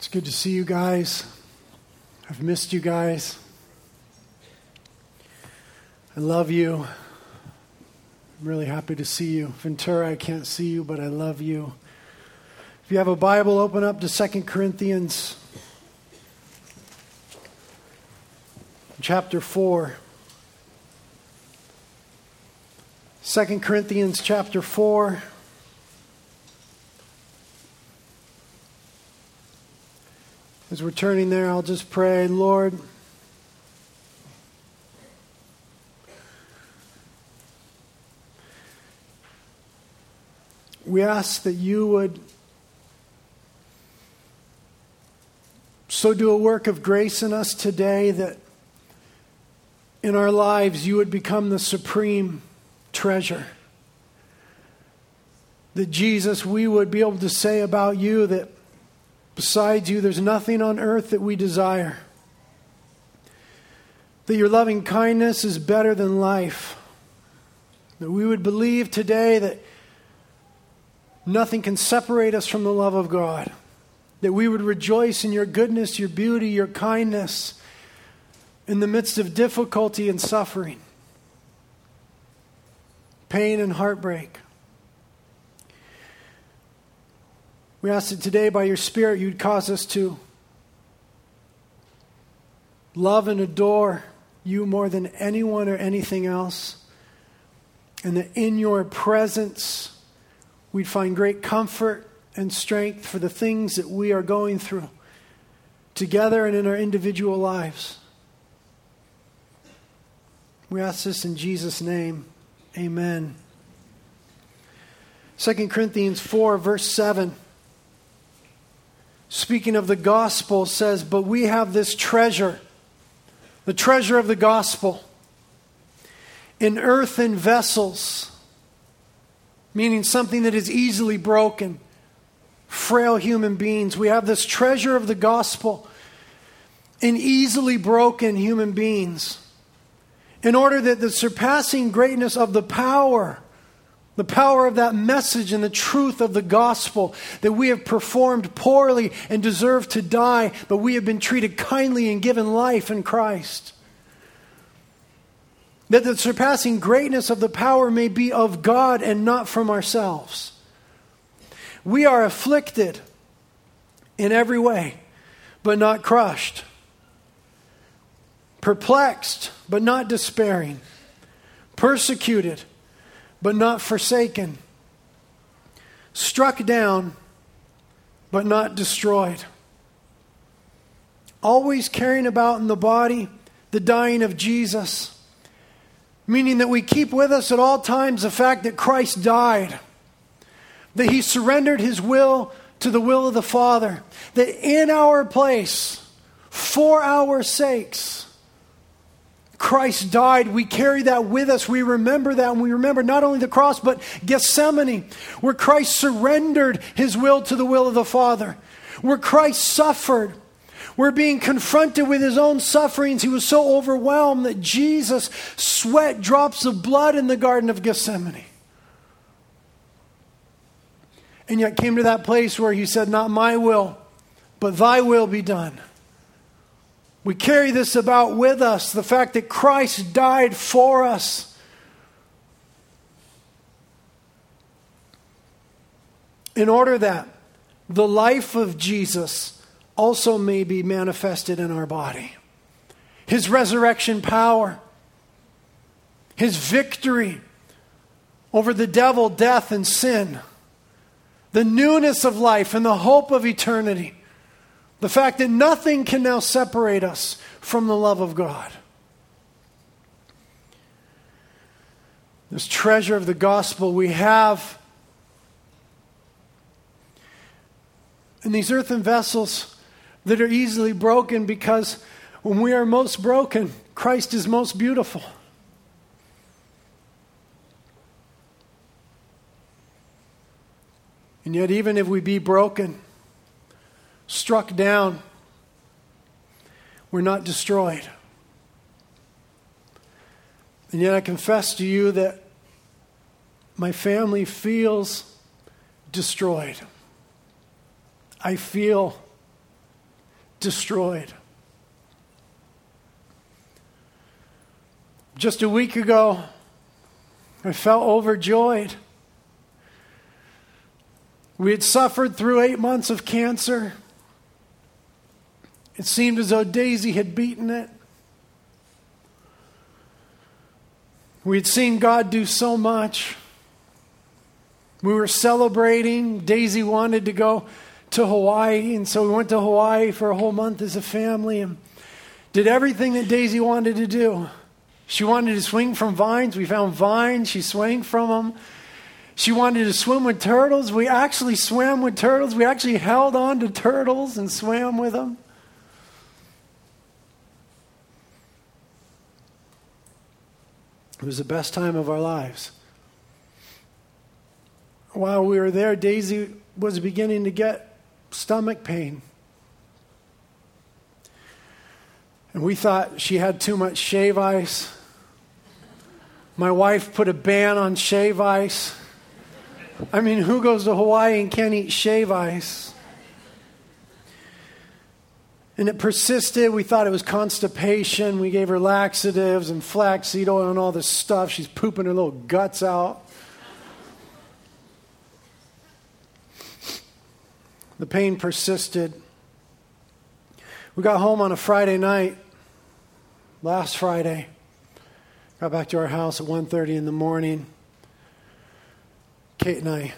It's good to see you guys. I've missed you guys. I love you. I'm really happy to see you. Ventura, I can't see you, but I love you. If you have a Bible, open up to Second Corinthians chapter 4. 2 Corinthians chapter 4. As we're turning there, I'll just pray, Lord. We ask that you would so do a work of grace in us today that in our lives you would become the supreme treasure. That Jesus, we would be able to say about you that Besides you, there's nothing on earth that we desire. That your loving kindness is better than life. That we would believe today that nothing can separate us from the love of God. That we would rejoice in your goodness, your beauty, your kindness in the midst of difficulty and suffering, pain and heartbreak. We ask that today, by your Spirit, you'd cause us to love and adore you more than anyone or anything else. And that in your presence, we'd find great comfort and strength for the things that we are going through together and in our individual lives. We ask this in Jesus' name. Amen. 2 Corinthians 4, verse 7 speaking of the gospel, says, But we have this treasure, the treasure of the gospel, in earthen vessels, meaning something that is easily broken, frail human beings. We have this treasure of the gospel in easily broken human beings, in order that the surpassing greatness of the power the power of that message and the truth of the gospel that we have performed poorly and deserve to die, but we have been treated kindly and given life in Christ. That the surpassing greatness of the power may be of God and not from ourselves. We are afflicted in every way, but not crushed, perplexed, but not despairing, persecuted but not forsaken, struck down, but not destroyed. Always carrying about in the body the dying of Jesus, meaning that we keep with us at all times the fact that Christ died, that he surrendered his will to the will of the Father, that in our place, for our sakes, Christ died. We carry that with us. We remember that. And we remember not only the cross, but Gethsemane, where Christ surrendered his will to the will of the Father, where Christ suffered. Where being confronted with his own sufferings, he was so overwhelmed that Jesus sweat drops of blood in the Garden of Gethsemane. And yet came to that place where he said, Not my will, but thy will be done. We carry this about with us the fact that Christ died for us. In order that the life of Jesus also may be manifested in our body. His resurrection power, His victory over the devil, death, and sin, the newness of life, and the hope of eternity. The fact that nothing can now separate us from the love of God. This treasure of the gospel we have in these earthen vessels that are easily broken because when we are most broken, Christ is most beautiful. And yet, even if we be broken, struck down, we're not destroyed. And yet I confess to you that my family feels destroyed. I feel destroyed. Just a week ago, I felt overjoyed. We had suffered through eight months of cancer. It seemed as though Daisy had beaten it. We had seen God do so much. We were celebrating. Daisy wanted to go to Hawaii, and so we went to Hawaii for a whole month as a family and did everything that Daisy wanted to do. She wanted to swing from vines. We found vines. She swung from them. She wanted to swim with turtles. We actually swam with turtles. We actually held on to turtles and swam with them. It was the best time of our lives. While we were there, Daisy was beginning to get stomach pain. And we thought she had too much shave ice. My wife put a ban on shave ice. I mean, who goes to Hawaii and can't eat shave ice? And it persisted. We thought it was constipation. We gave her laxatives and flaxseed oil and all this stuff. She's pooping her little guts out. The pain persisted. We got home on a Friday night, last Friday. Got back to our house at 1:30 in the morning. Kate and I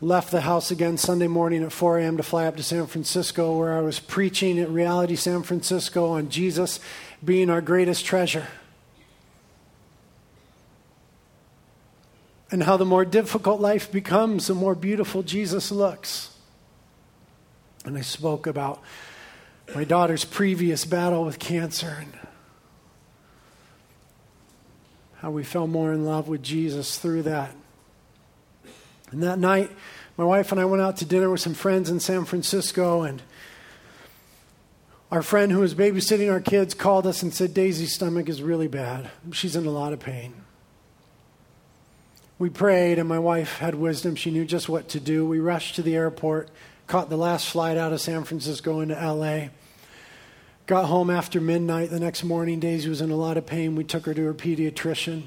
left the house again Sunday morning at 4 a.m. to fly up to San Francisco, where I was preaching at Reality San Francisco on Jesus being our greatest treasure. And how the more difficult life becomes, the more beautiful Jesus looks. And I spoke about my daughter's previous battle with cancer and how we fell more in love with Jesus through that. And that night, my wife and I went out to dinner with some friends in San Francisco, and our friend who was babysitting our kids called us and said, Daisy's stomach is really bad. She's in a lot of pain. We prayed, and my wife had wisdom. She knew just what to do. We rushed to the airport, caught the last flight out of San Francisco into LA. Got home after midnight the next morning. Daisy was in a lot of pain. We took her to her pediatrician.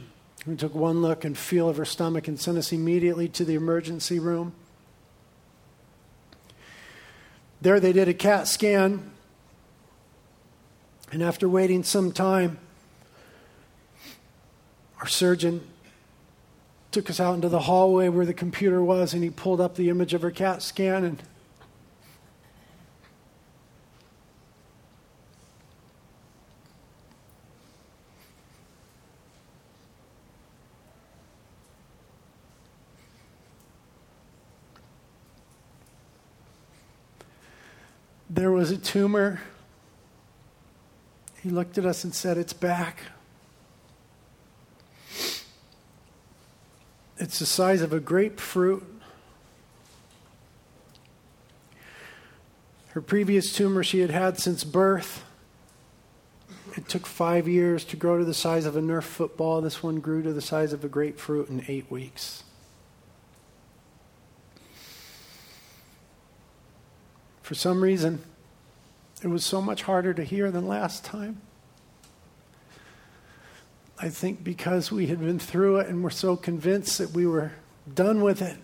We took one look and feel of her stomach and sent us immediately to the emergency room. There they did a CAT scan. And after waiting some time, our surgeon took us out into the hallway where the computer was and he pulled up the image of her CAT scan and there was a tumor. He looked at us and said, It's back. It's the size of a grapefruit. Her previous tumor she had had since birth. It took five years to grow to the size of a Nerf football. This one grew to the size of a grapefruit in eight weeks. For some reason, it was so much harder to hear than last time. I think because we had been through it and were so convinced that we were done with it.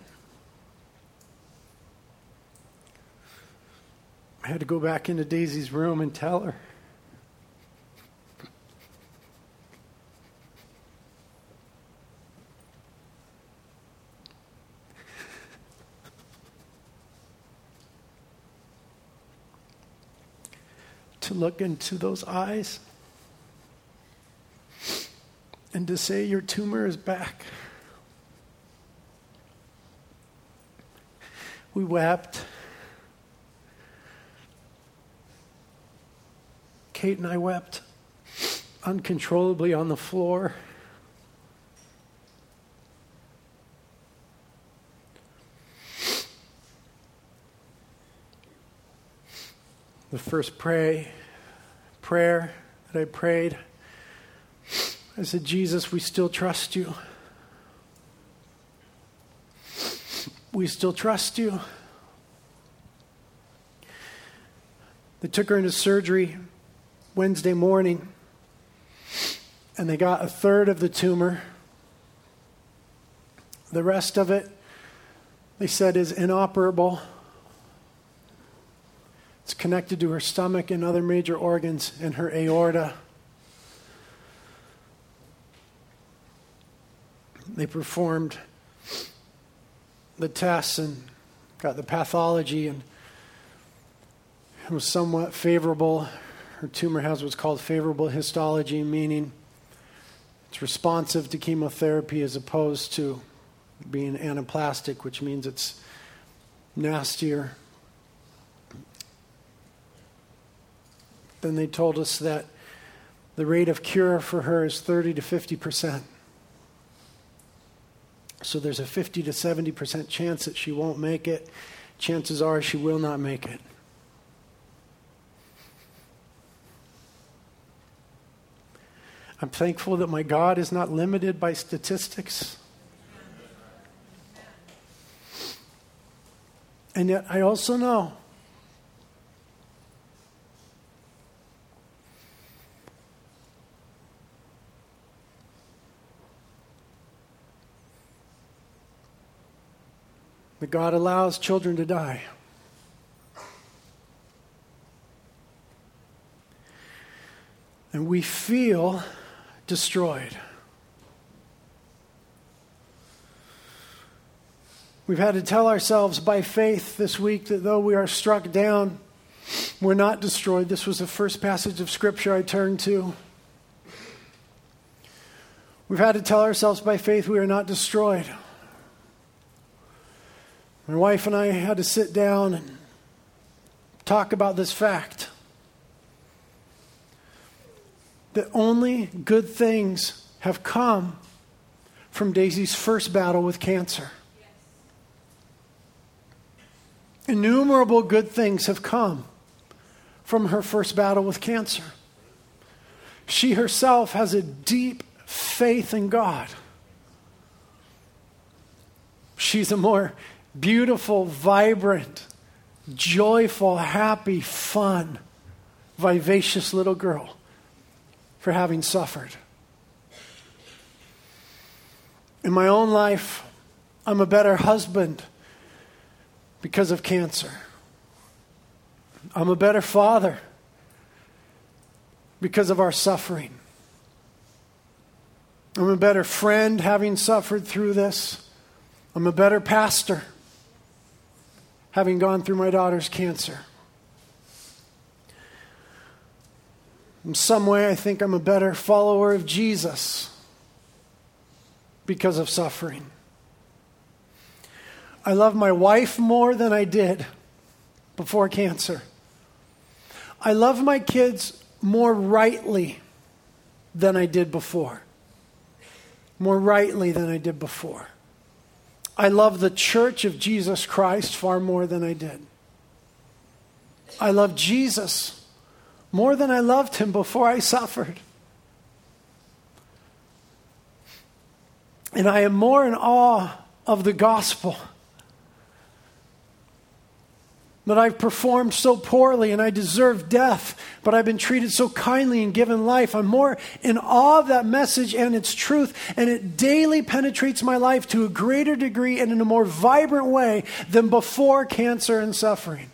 I had to go back into Daisy's room and tell her. To look into those eyes and to say, Your tumor is back. We wept. Kate and I wept uncontrollably on the floor. The first pray, prayer that I prayed, I said, Jesus, we still trust you. We still trust you. They took her into surgery Wednesday morning, and they got a third of the tumor. The rest of it, they said, is inoperable. It's connected to her stomach and other major organs and her aorta. They performed the tests and got the pathology, and it was somewhat favorable. Her tumor has what's called favorable histology, meaning it's responsive to chemotherapy as opposed to being anaplastic, which means it's nastier. Then they told us that the rate of cure for her is 30 to 50 percent. So there's a 50 to 70% chance that she won't make it. Chances are she will not make it. I'm thankful that my God is not limited by statistics. And yet, I also know that God allows children to die. And we feel destroyed. We've had to tell ourselves by faith this week that though we are struck down, we're not destroyed. This was the first passage of Scripture I turned to. We've had to tell ourselves by faith we are not destroyed. My wife and I had to sit down and talk about this fact that only good things have come from Daisy's first battle with cancer. Innumerable good things have come from her first battle with cancer. She herself has a deep faith in God. She's a more beautiful, vibrant, joyful, happy, fun, vivacious little girl for having suffered. In my own life, I'm a better husband because of cancer. I'm a better father because of our suffering. I'm a better friend having suffered through this. I'm a better pastor having gone through my daughter's cancer. In some way, I think I'm a better follower of Jesus because of suffering. I love my wife more than I did before cancer. I love my kids more rightly than I did before. More rightly than I did before. I love the church of Jesus Christ far more than I did. I love Jesus more than I loved him before I suffered. And I am more in awe of the gospel that I've performed so poorly and I deserve death, but I've been treated so kindly and given life. I'm more in awe of that message and its truth, and it daily penetrates my life to a greater degree and in a more vibrant way than before cancer and suffering.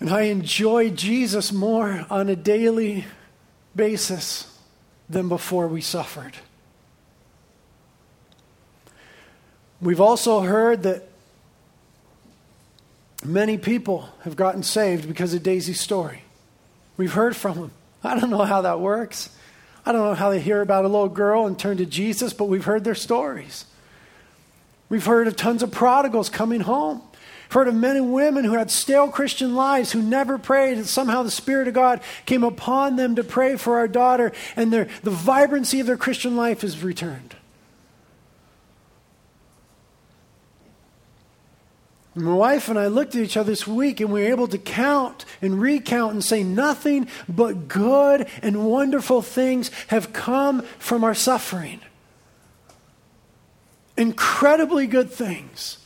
And I enjoy Jesus more on a daily basis than before we suffered. We've also heard that many people have gotten saved because of Daisy's story. We've heard from them. I don't know how that works. I don't know how they hear about a little girl and turn to Jesus, but we've heard their stories. We've heard of tons of prodigals coming home. We've heard of men and women who had stale Christian lives, who never prayed, and somehow the Spirit of God came upon them to pray for our daughter, and their, the vibrancy of their Christian life is returned. My wife and I looked at each other this week and we were able to count and recount and say nothing but good and wonderful things have come from our suffering. Incredibly good things.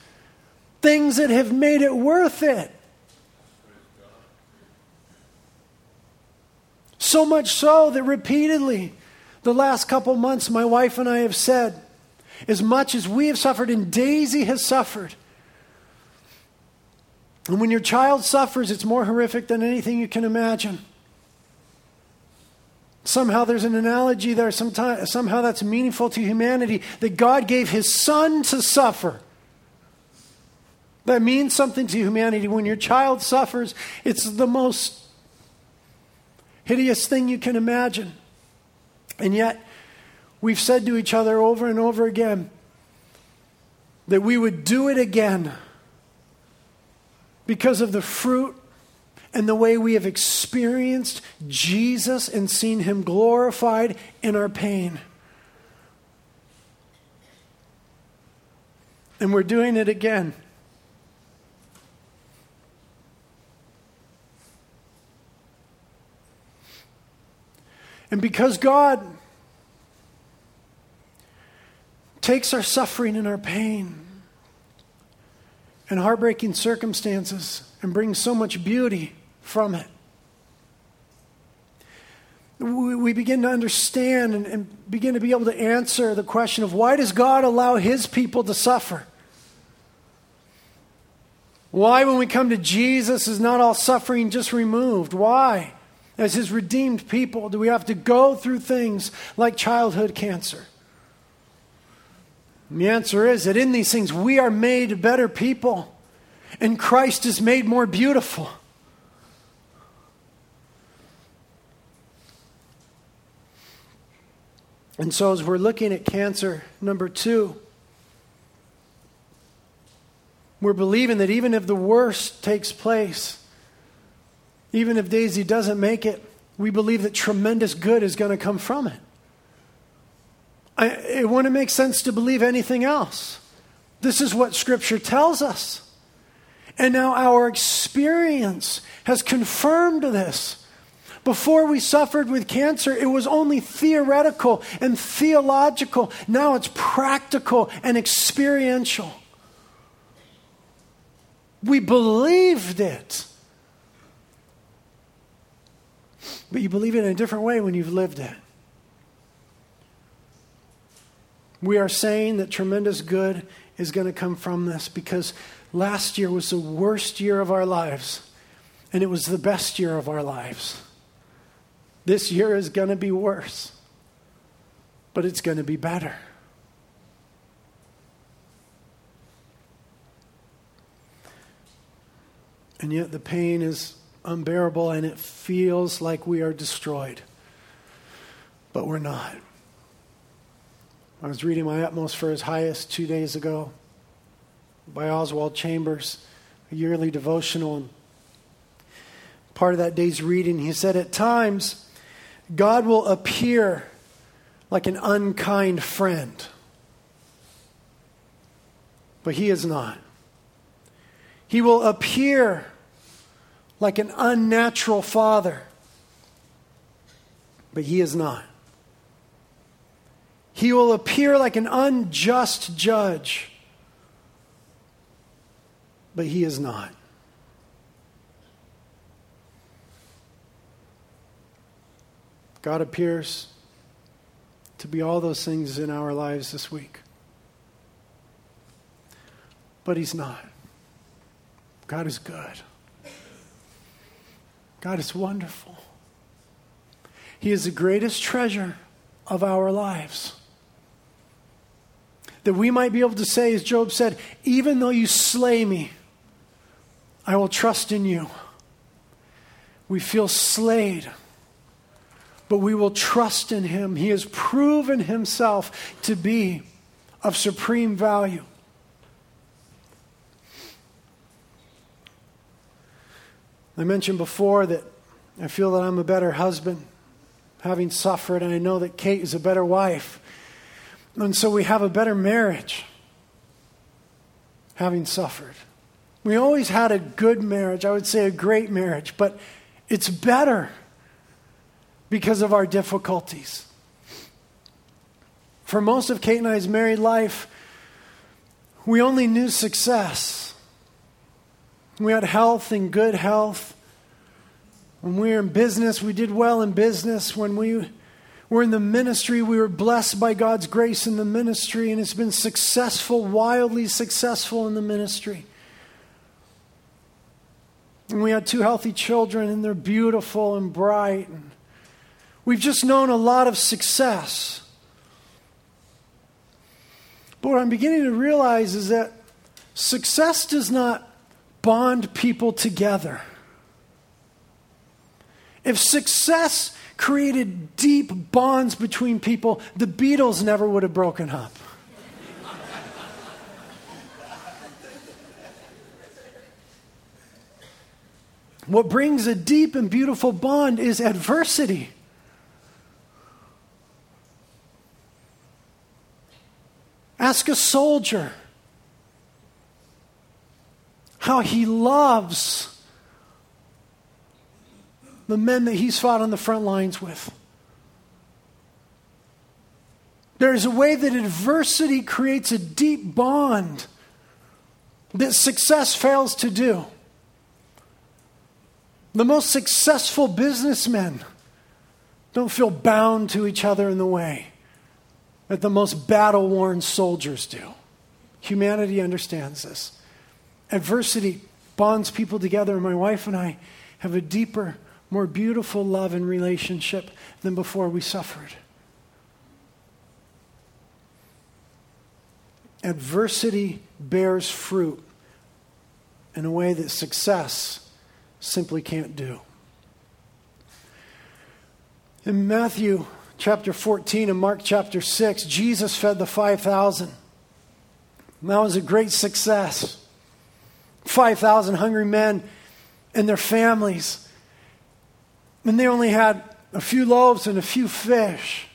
things that have made it worth it. So much so that repeatedly, the last couple months, my wife and I have said, as much as we have suffered and Daisy has suffered, and when your child suffers, it's more horrific than anything you can imagine. Somehow there's an analogy there, somehow that's meaningful to humanity that God gave his son to suffer. That means something to humanity. When your child suffers, it's the most hideous thing you can imagine. And yet, we've said to each other over and over again that we would do it again because of the fruit and the way we have experienced Jesus and seen him glorified in our pain. And we're doing it again. And because God takes our suffering and our pain and heartbreaking circumstances and brings so much beauty from it, we begin to understand and, and, begin to be able to answer the question of why does God allow his people to suffer? Why, when we come to Jesus, is not all suffering just removed? Why? as his redeemed people, do we have to go through things like childhood cancer? And the answer is that in these things we are made better people, and Christ is made more beautiful. And so, as we're looking at cancer number two, we're believing that even if the worst takes place, even if Daisy doesn't make it, we believe that tremendous good is going to come from it. I, it wouldn't make sense to believe anything else. This is what Scripture tells us. And now our experience has confirmed this. Before we suffered with cancer, it was only theoretical and theological. Now it's practical and experiential. We believed it. But you believe it in a different way when you've lived it. We are saying that tremendous good is going to come from this because last year was the worst year of our lives, and it was the best year of our lives. This year is going to be worse, but it's going to be better. And yet the pain is unbearable and it feels like we are destroyed. But we're not. I was reading My Utmost for His Highest two days ago by Oswald Chambers, a yearly devotional. And part of that day's reading, he said, At times, God will appear like an unkind friend, but He is not. He will appear like an unnatural father. But he is not. He will appear like an unjust judge. But he is not. God appears to be all those things in our lives this week. But he's not. God is good. God is wonderful. He is the greatest treasure of our lives. That we might be able to say, as Job said, even though you slay me, I will trust in you. We feel slayed, but we will trust in him. He has proven himself to be of supreme value. I mentioned before that I feel that I'm a better husband, having suffered, and I know that Kate is a better wife. And so we have a better marriage, having suffered. We always had a good marriage, I would say a great marriage, but it's better because of our difficulties. For most of Kate and I's married life, we only knew success. We had health and good health. When we were in business, we did well in business. When we were in the ministry, we were blessed by God's grace in the ministry, and it's been successful, wildly successful in the ministry. And we had two healthy children, and they're beautiful and bright. And we've just known a lot of success. But what I'm beginning to realize is that success does not bond people together. If success created deep bonds between people, the Beatles never would have broken up. What brings a deep and beautiful bond is adversity. Ask a soldier how he loves the men that he's fought on the front lines with. There is a way that adversity creates a deep bond that success fails to do. The most successful businessmen don't feel bound to each other in the way that the most battle worn soldiers do. Humanity understands this. Adversity bonds people together, and my wife and I have a deeper, more beautiful love and relationship than before we suffered. Adversity bears fruit in a way that success simply can't do. In Matthew chapter 14 and Mark chapter 6, Jesus fed the 5,000. That was a great success. 5,000 hungry men and their families. And they only had a few loaves and a few fish.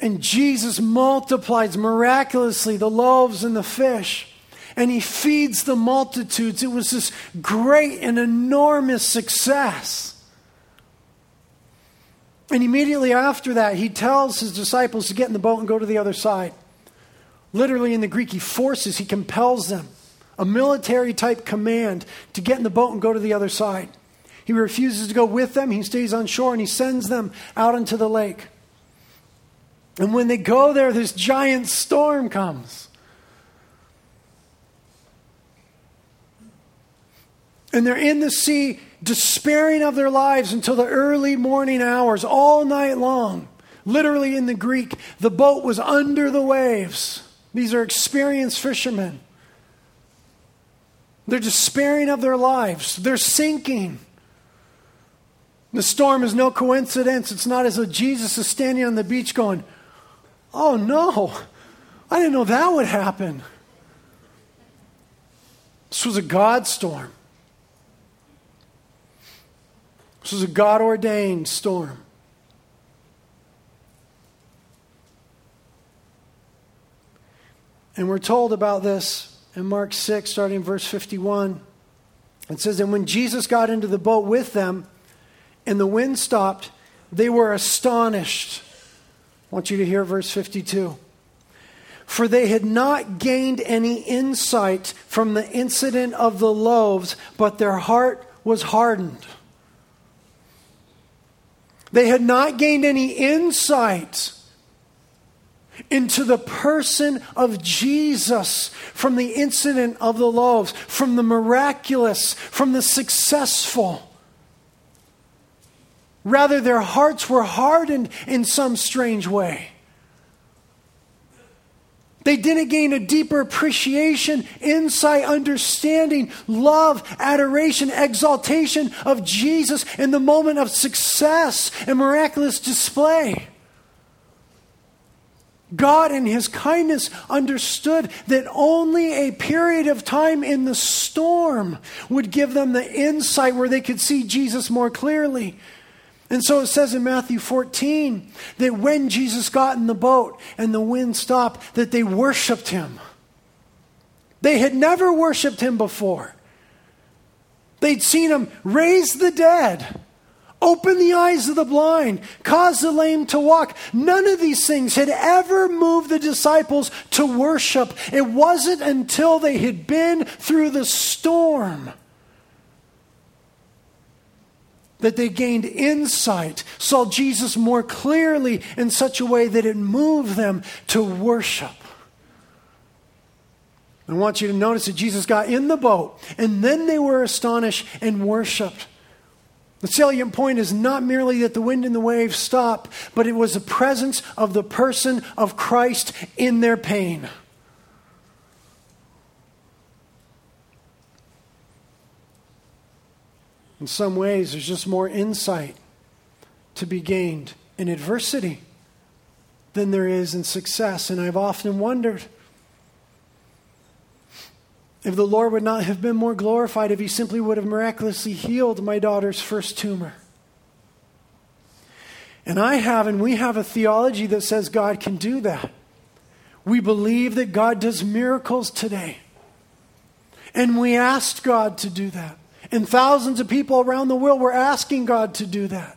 And Jesus multiplies miraculously the loaves and the fish and he feeds the multitudes. It was this great and enormous success. And immediately after that, he tells his disciples to get in the boat and go to the other side. Literally in the Greek, he forces, he compels them, a military type command to get in the boat and go to the other side. He refuses to go with them. He stays on shore and he sends them out into the lake. And when they go there, this giant storm comes. And they're in the sea, despairing of their lives until the early morning hours, all night long. Literally in the Greek, the boat was under the waves. These are experienced fishermen. They're despairing of their lives, they're sinking. The storm is no coincidence. It's not as though Jesus is standing on the beach going, Oh no, I didn't know that would happen. This was a God storm. This was a God ordained storm. And we're told about this in Mark 6, starting verse 51. It says, And when Jesus got into the boat with them and the wind stopped, they were astonished. I want you to hear verse 52. For they had not gained any insight from the incident of the loaves, but their heart was hardened. They had not gained any insight into the person of Jesus from the incident of the loaves, from the miraculous, from the successful. Rather, their hearts were hardened in some strange way. They didn't gain a deeper appreciation, insight, understanding, love, adoration, exaltation of Jesus in the moment of success and miraculous display. God, in His kindness, understood that only a period of time in the storm would give them the insight where they could see Jesus more clearly. And so it says in Matthew 14 that when Jesus got in the boat and the wind stopped, that they worshiped him. They had never worshiped him before. They'd seen him raise the dead, open the eyes of the blind, cause the lame to walk. None of these things had ever moved the disciples to worship. It wasn't until they had been through the storm that they gained insight, saw Jesus more clearly in such a way that it moved them to worship. I want you to notice that Jesus got in the boat, and then they were astonished and worshiped. The salient point is not merely that the wind and the waves stopped, but it was the presence of the person of Christ in their pain. In some ways, there's just more insight to be gained in adversity than there is in success. And I've often wondered if the Lord would not have been more glorified if he simply would have miraculously healed my daughter's first tumor. And I have, and we have a theology that says God can do that. We believe that God does miracles today. And we asked God to do that. And thousands of people around the world were asking God to do that.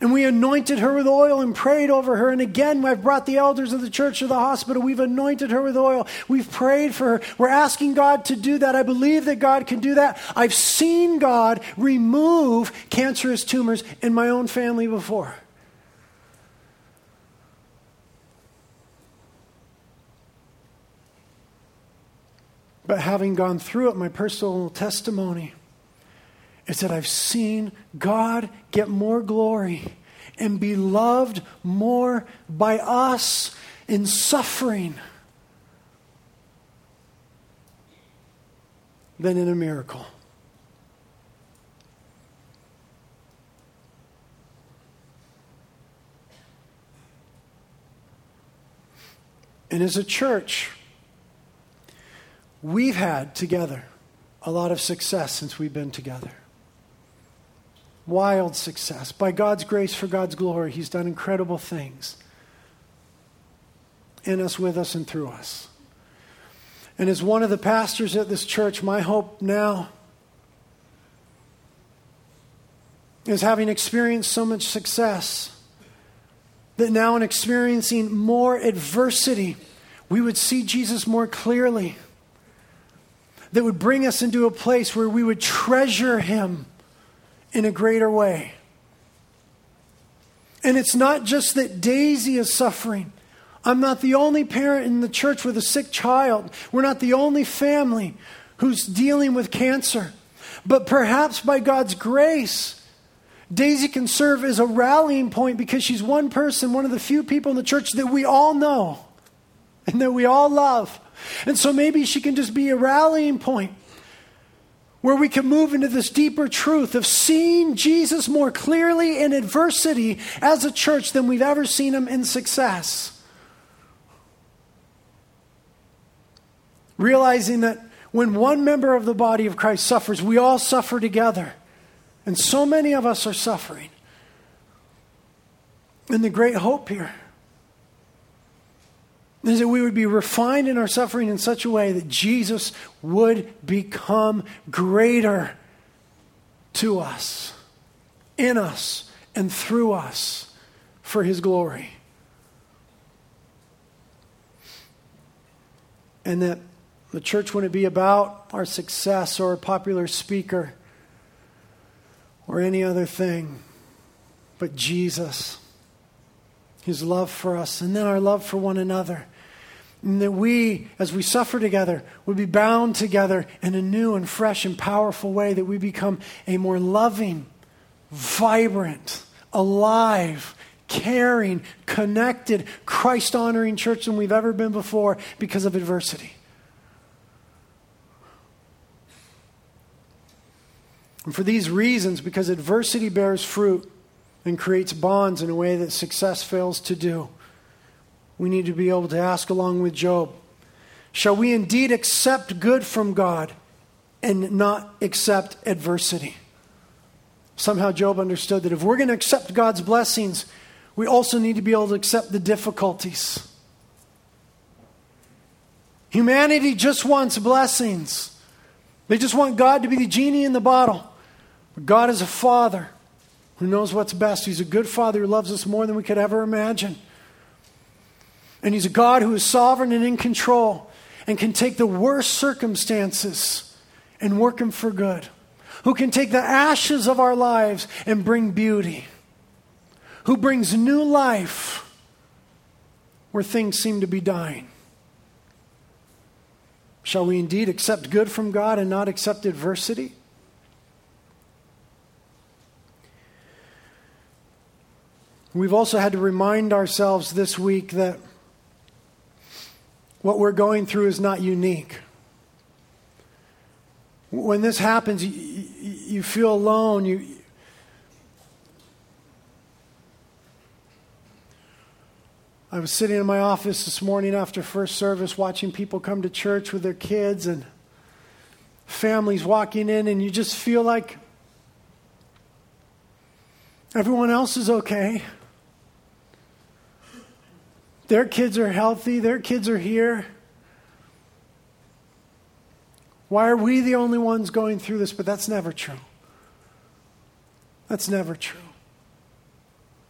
And we anointed her with oil and prayed over her. And again, I've brought the elders of the church to the hospital. We've anointed her with oil. We've prayed for her. We're asking God to do that. I believe that God can do that. I've seen God remove cancerous tumors in my own family before. But having gone through it, my personal testimony is that I've seen God get more glory and be loved more by us in suffering than in a miracle. And as a church, we've had together a lot of success since we've been together wild success. By God's grace, for God's glory, He's done incredible things in us, with us, and through us. And as one of the pastors at this church, my hope now is having experienced so much success that now in experiencing more adversity, we would see Jesus more clearly. That would bring us into a place where we would treasure Him in a greater way. And it's not just that Daisy is suffering. I'm not the only parent in the church with a sick child. We're not the only family who's dealing with cancer. But perhaps by God's grace, Daisy can serve as a rallying point because she's one person, one of the few people in the church that we all know and that we all love. And so maybe she can just be a rallying point where we can move into this deeper truth of seeing Jesus more clearly in adversity as a church than we've ever seen him in success. Realizing that when one member of the body of Christ suffers, we all suffer together. And so many of us are suffering. And the great hope here is that we would be refined in our suffering in such a way that Jesus would become greater to us, in us, and through us for his glory. And that the church wouldn't be about our success or a popular speaker or any other thing, but Jesus his love for us, and then our love for one another. And that we, as we suffer together, would be bound together in a new and fresh and powerful way, that we become a more loving, vibrant, alive, caring, connected, Christ honoring church than we've ever been before because of adversity. And for these reasons, because adversity bears fruit, and creates bonds in a way that success fails to do. We need to be able to ask, along with Job, shall we indeed accept good from God and not accept adversity? Somehow, Job understood that if we're going to accept God's blessings, we also need to be able to accept the difficulties. Humanity just wants blessings. They just want God to be the genie in the bottle. But God is a father who knows what's best. He's a good Father who loves us more than we could ever imagine. And He's a God who is sovereign and in control and can take the worst circumstances and work them for good, who can take the ashes of our lives and bring beauty, who brings new life where things seem to be dying. Shall we indeed accept good from God and not accept adversity? We've also had to remind ourselves this week that what we're going through is not unique. When this happens, you, feel alone. You, I was sitting in my office this morning after first service watching people come to church with their kids and families walking in, and you just feel like everyone else is okay. Their kids are healthy, their kids are here. Why are we the only ones going through this? But that's never true. That's never true.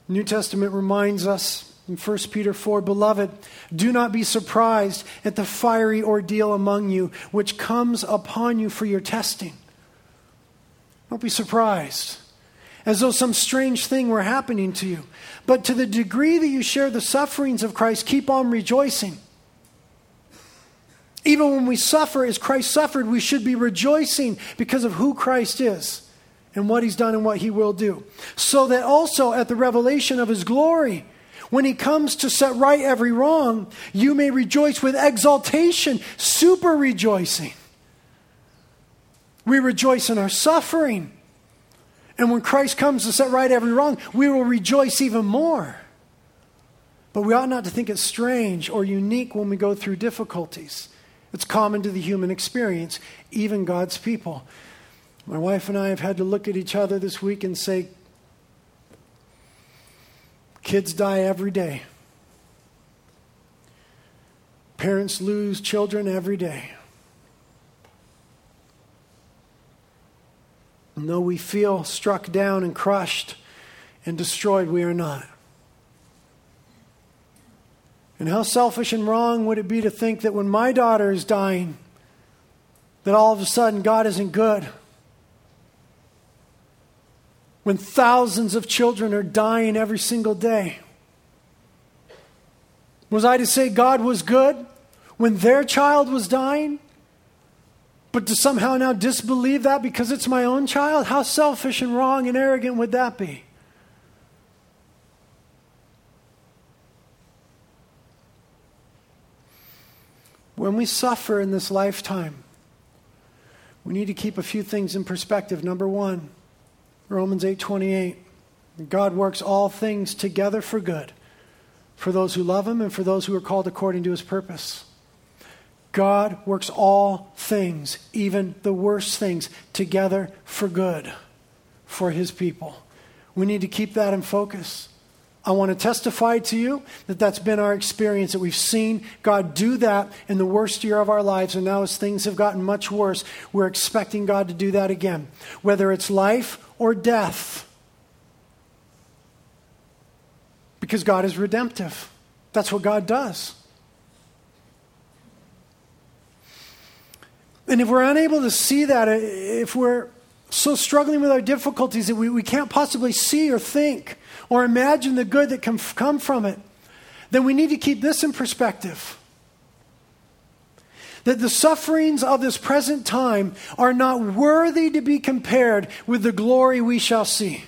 New Testament reminds us in 1 Peter 4 Beloved, do not be surprised at the fiery ordeal among you, which comes upon you for your testing. Don't be surprised, as though some strange thing were happening to you. But to the degree that you share the sufferings of Christ, keep on rejoicing. Even when we suffer as Christ suffered, we should be rejoicing because of who Christ is and what he's done and what he will do. So that also at the revelation of his glory, when he comes to set right every wrong, you may rejoice with exaltation, super rejoicing. We rejoice in our suffering. And when Christ comes to set right every wrong, we will rejoice even more. But we ought not to think it strange or unique when we go through difficulties. It's common to the human experience, even God's people. My wife and I have had to look at each other this week and say, Kids die every day. Parents lose children every day. And though we feel struck down and crushed and destroyed, we are not. And how selfish and wrong would it be to think that when my daughter is dying, that all of a sudden God isn't good? when thousands of children are dying every single day? Was I to say God was good when their child was dying? But to somehow now disbelieve that because it's my own child? How selfish and wrong and arrogant would that be? When we suffer in this lifetime, we need to keep a few things in perspective. Number one, Romans 8:28. God works all things together for good for those who love him and for those who are called according to his purpose. God works all things, even the worst things, together for good for his people. We need to keep that in focus. I want to testify to you that that's been our experience, that we've seen God do that in the worst year of our lives. And now, as things have gotten much worse, we're expecting God to do that again. Whether it's life or death. Because God is redemptive. That's what God does. And if we're unable to see that, uh, if we're so struggling with our difficulties that we, we can't possibly see or think or imagine the good that can come from it, then we need to keep this in perspective that the sufferings of this present time are not worthy to be compared with the glory we shall see.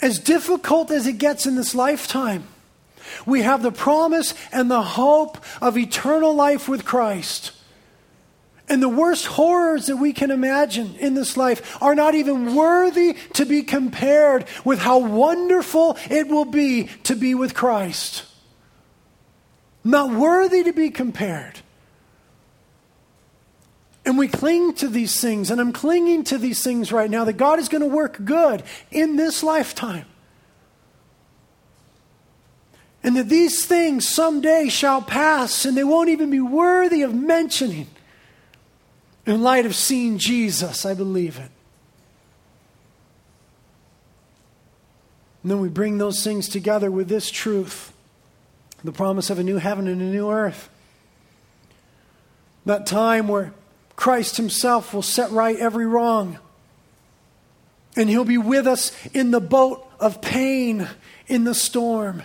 As difficult as it gets in this lifetime, we have the promise and the hope of eternal life with Christ. And the worst horrors that we can imagine in this life are not even worthy to be compared with how wonderful it will be to be with Christ not worthy to be compared. And we cling to these things, and I'm clinging to these things right now that God is going to work good in this lifetime. And that these things someday shall pass, and they won't even be worthy of mentioning. In light of seeing Jesus, I believe it. And then we bring those things together with this truth the promise of a new heaven and a new earth. That time where Christ Himself will set right every wrong. And He'll be with us in the boat of pain in the storm.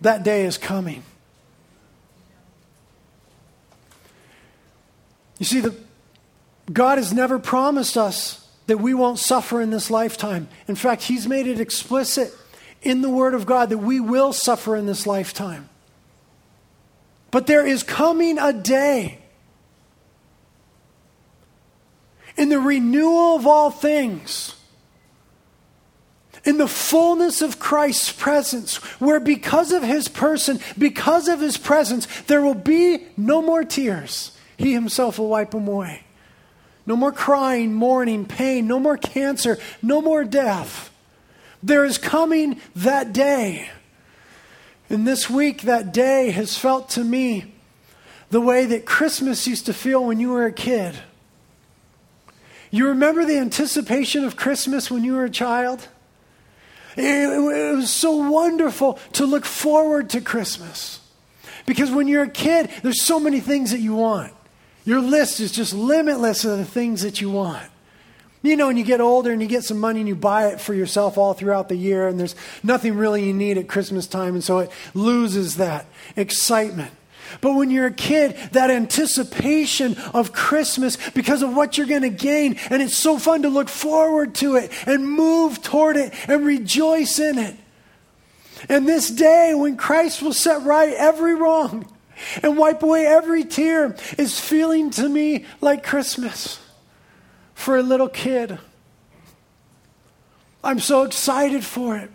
That day is coming. You see, the, God has never promised us that we won't suffer in this lifetime. In fact, He's made it explicit in the Word of God that we will suffer in this lifetime. But there is coming a day in the renewal of all things in the fullness of Christ's presence, where because of his person, because of his presence, there will be no more tears. He himself will wipe them away. No more crying, mourning, pain, no more cancer, no more death. There is coming that day. And this week, that day has felt to me the way that Christmas used to feel when you were a kid. You remember the anticipation of Christmas when you were a child? It, was so wonderful to look forward to Christmas. Because when you're a kid, there's so many things that you want. Your list is just limitless of the things that you want. You know, when you get older and you get some money and you buy it for yourself all throughout the year, and there's nothing really you need at Christmas time, and so it loses that excitement. But when you're a kid, that anticipation of Christmas because of what you're going to gain, and it's so fun to look forward to it and move toward it and rejoice in it. And this day, when Christ will set right every wrong and wipe away every tear, is feeling to me like Christmas for a little kid. I'm so excited for it.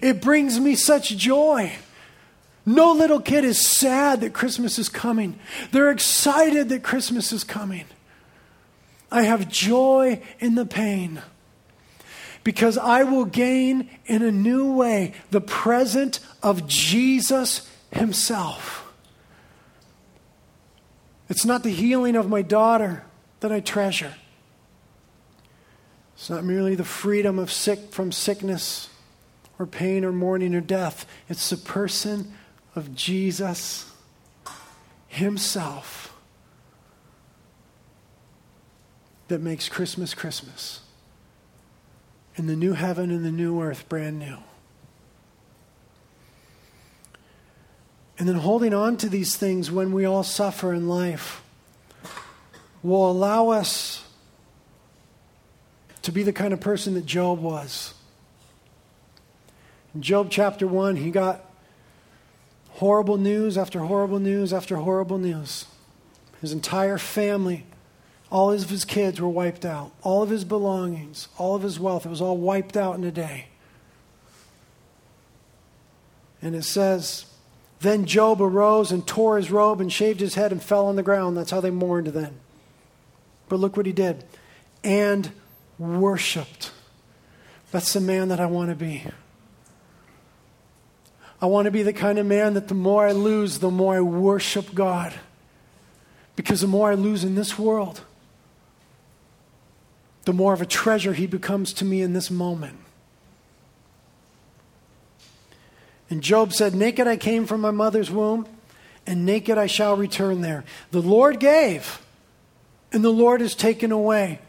It brings me such joy. No little kid is sad that Christmas is coming. They're excited that Christmas is coming. I have joy in the pain because I will gain in a new way the present of Jesus Himself. It's not the healing of my daughter that I treasure. It's not merely the freedom of sick from sickness or pain or mourning or death. It's the person of Jesus Himself that makes Christmas Christmas and the new heaven and the new earth brand new. And then holding on to these things when we all suffer in life will allow us to be the kind of person that Job was. In Job chapter 1, he got horrible news after horrible news after horrible news. His entire family, all of his kids were wiped out. All of his belongings, all of his wealth, it was all wiped out in a day. And it says, Then Job arose and tore his robe and shaved his head and fell on the ground. That's how they mourned then. But look what he did. And worshiped. That's the man that I want to be. I want to be the kind of man that the more I lose, the more I worship God. Because the more I lose in this world, the more of a treasure he becomes to me in this moment. And Job said, Naked I came from my mother's womb, and naked I shall return there. The Lord gave, and the Lord has taken away.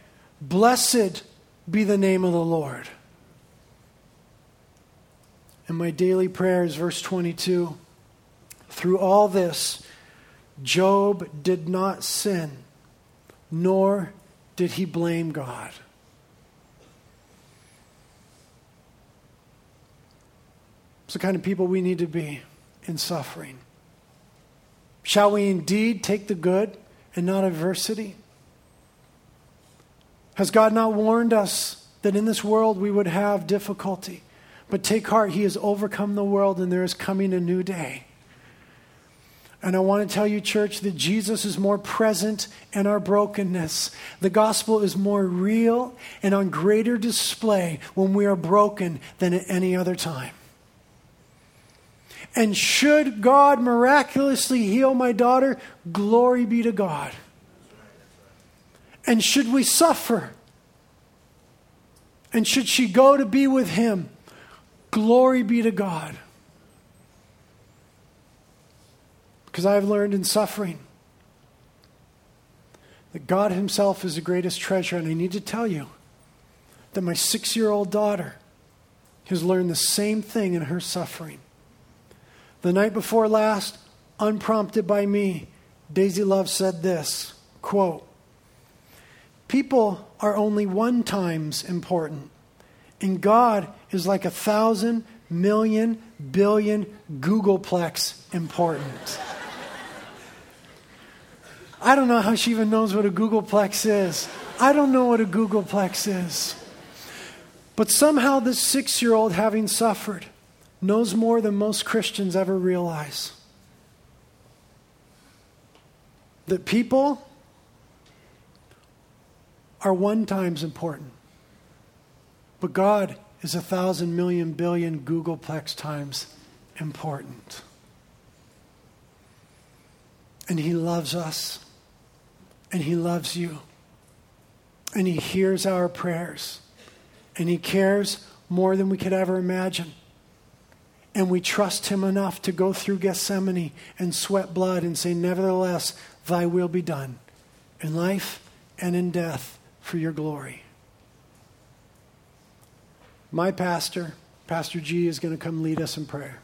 Blessed be the name of the Lord. And my daily prayer is verse 22. Through all this, Job did not sin, nor did he blame God. It's the kind of people we need to be in suffering. Shall we indeed take the good and not adversity? Has God not warned us that in this world we would have difficulty? But take heart, he has overcome the world, and there is coming a new day. And I want to tell you, church, that Jesus is more present in our brokenness. The gospel is more real and on greater display when we are broken than at any other time. And should God miraculously heal my daughter, glory be to God. And should we suffer? And should she go to be with Him, glory be to God. Because I've learned in suffering that God Himself is the greatest treasure. And I need to tell you that my six year old daughter has learned the same thing in her suffering. The night before last, unprompted by me, Daisy Love said this quote, People are only one times important, and God is like a thousand, million, billion googolplex important. I don't know how she even knows what a googolplex is. I don't know what a googolplex is. But somehow, this six year old, having suffered, knows more than most Christians ever realize. That people are one times important, but God is a thousand million billion googolplex times important. And He loves us, and He loves you, and He hears our prayers, and He cares more than we could ever imagine. And we trust Him enough to go through Gethsemane and sweat blood and say, Nevertheless, Thy will be done in life and in death for your glory. My pastor, Pastor G, is going to come lead us in prayer.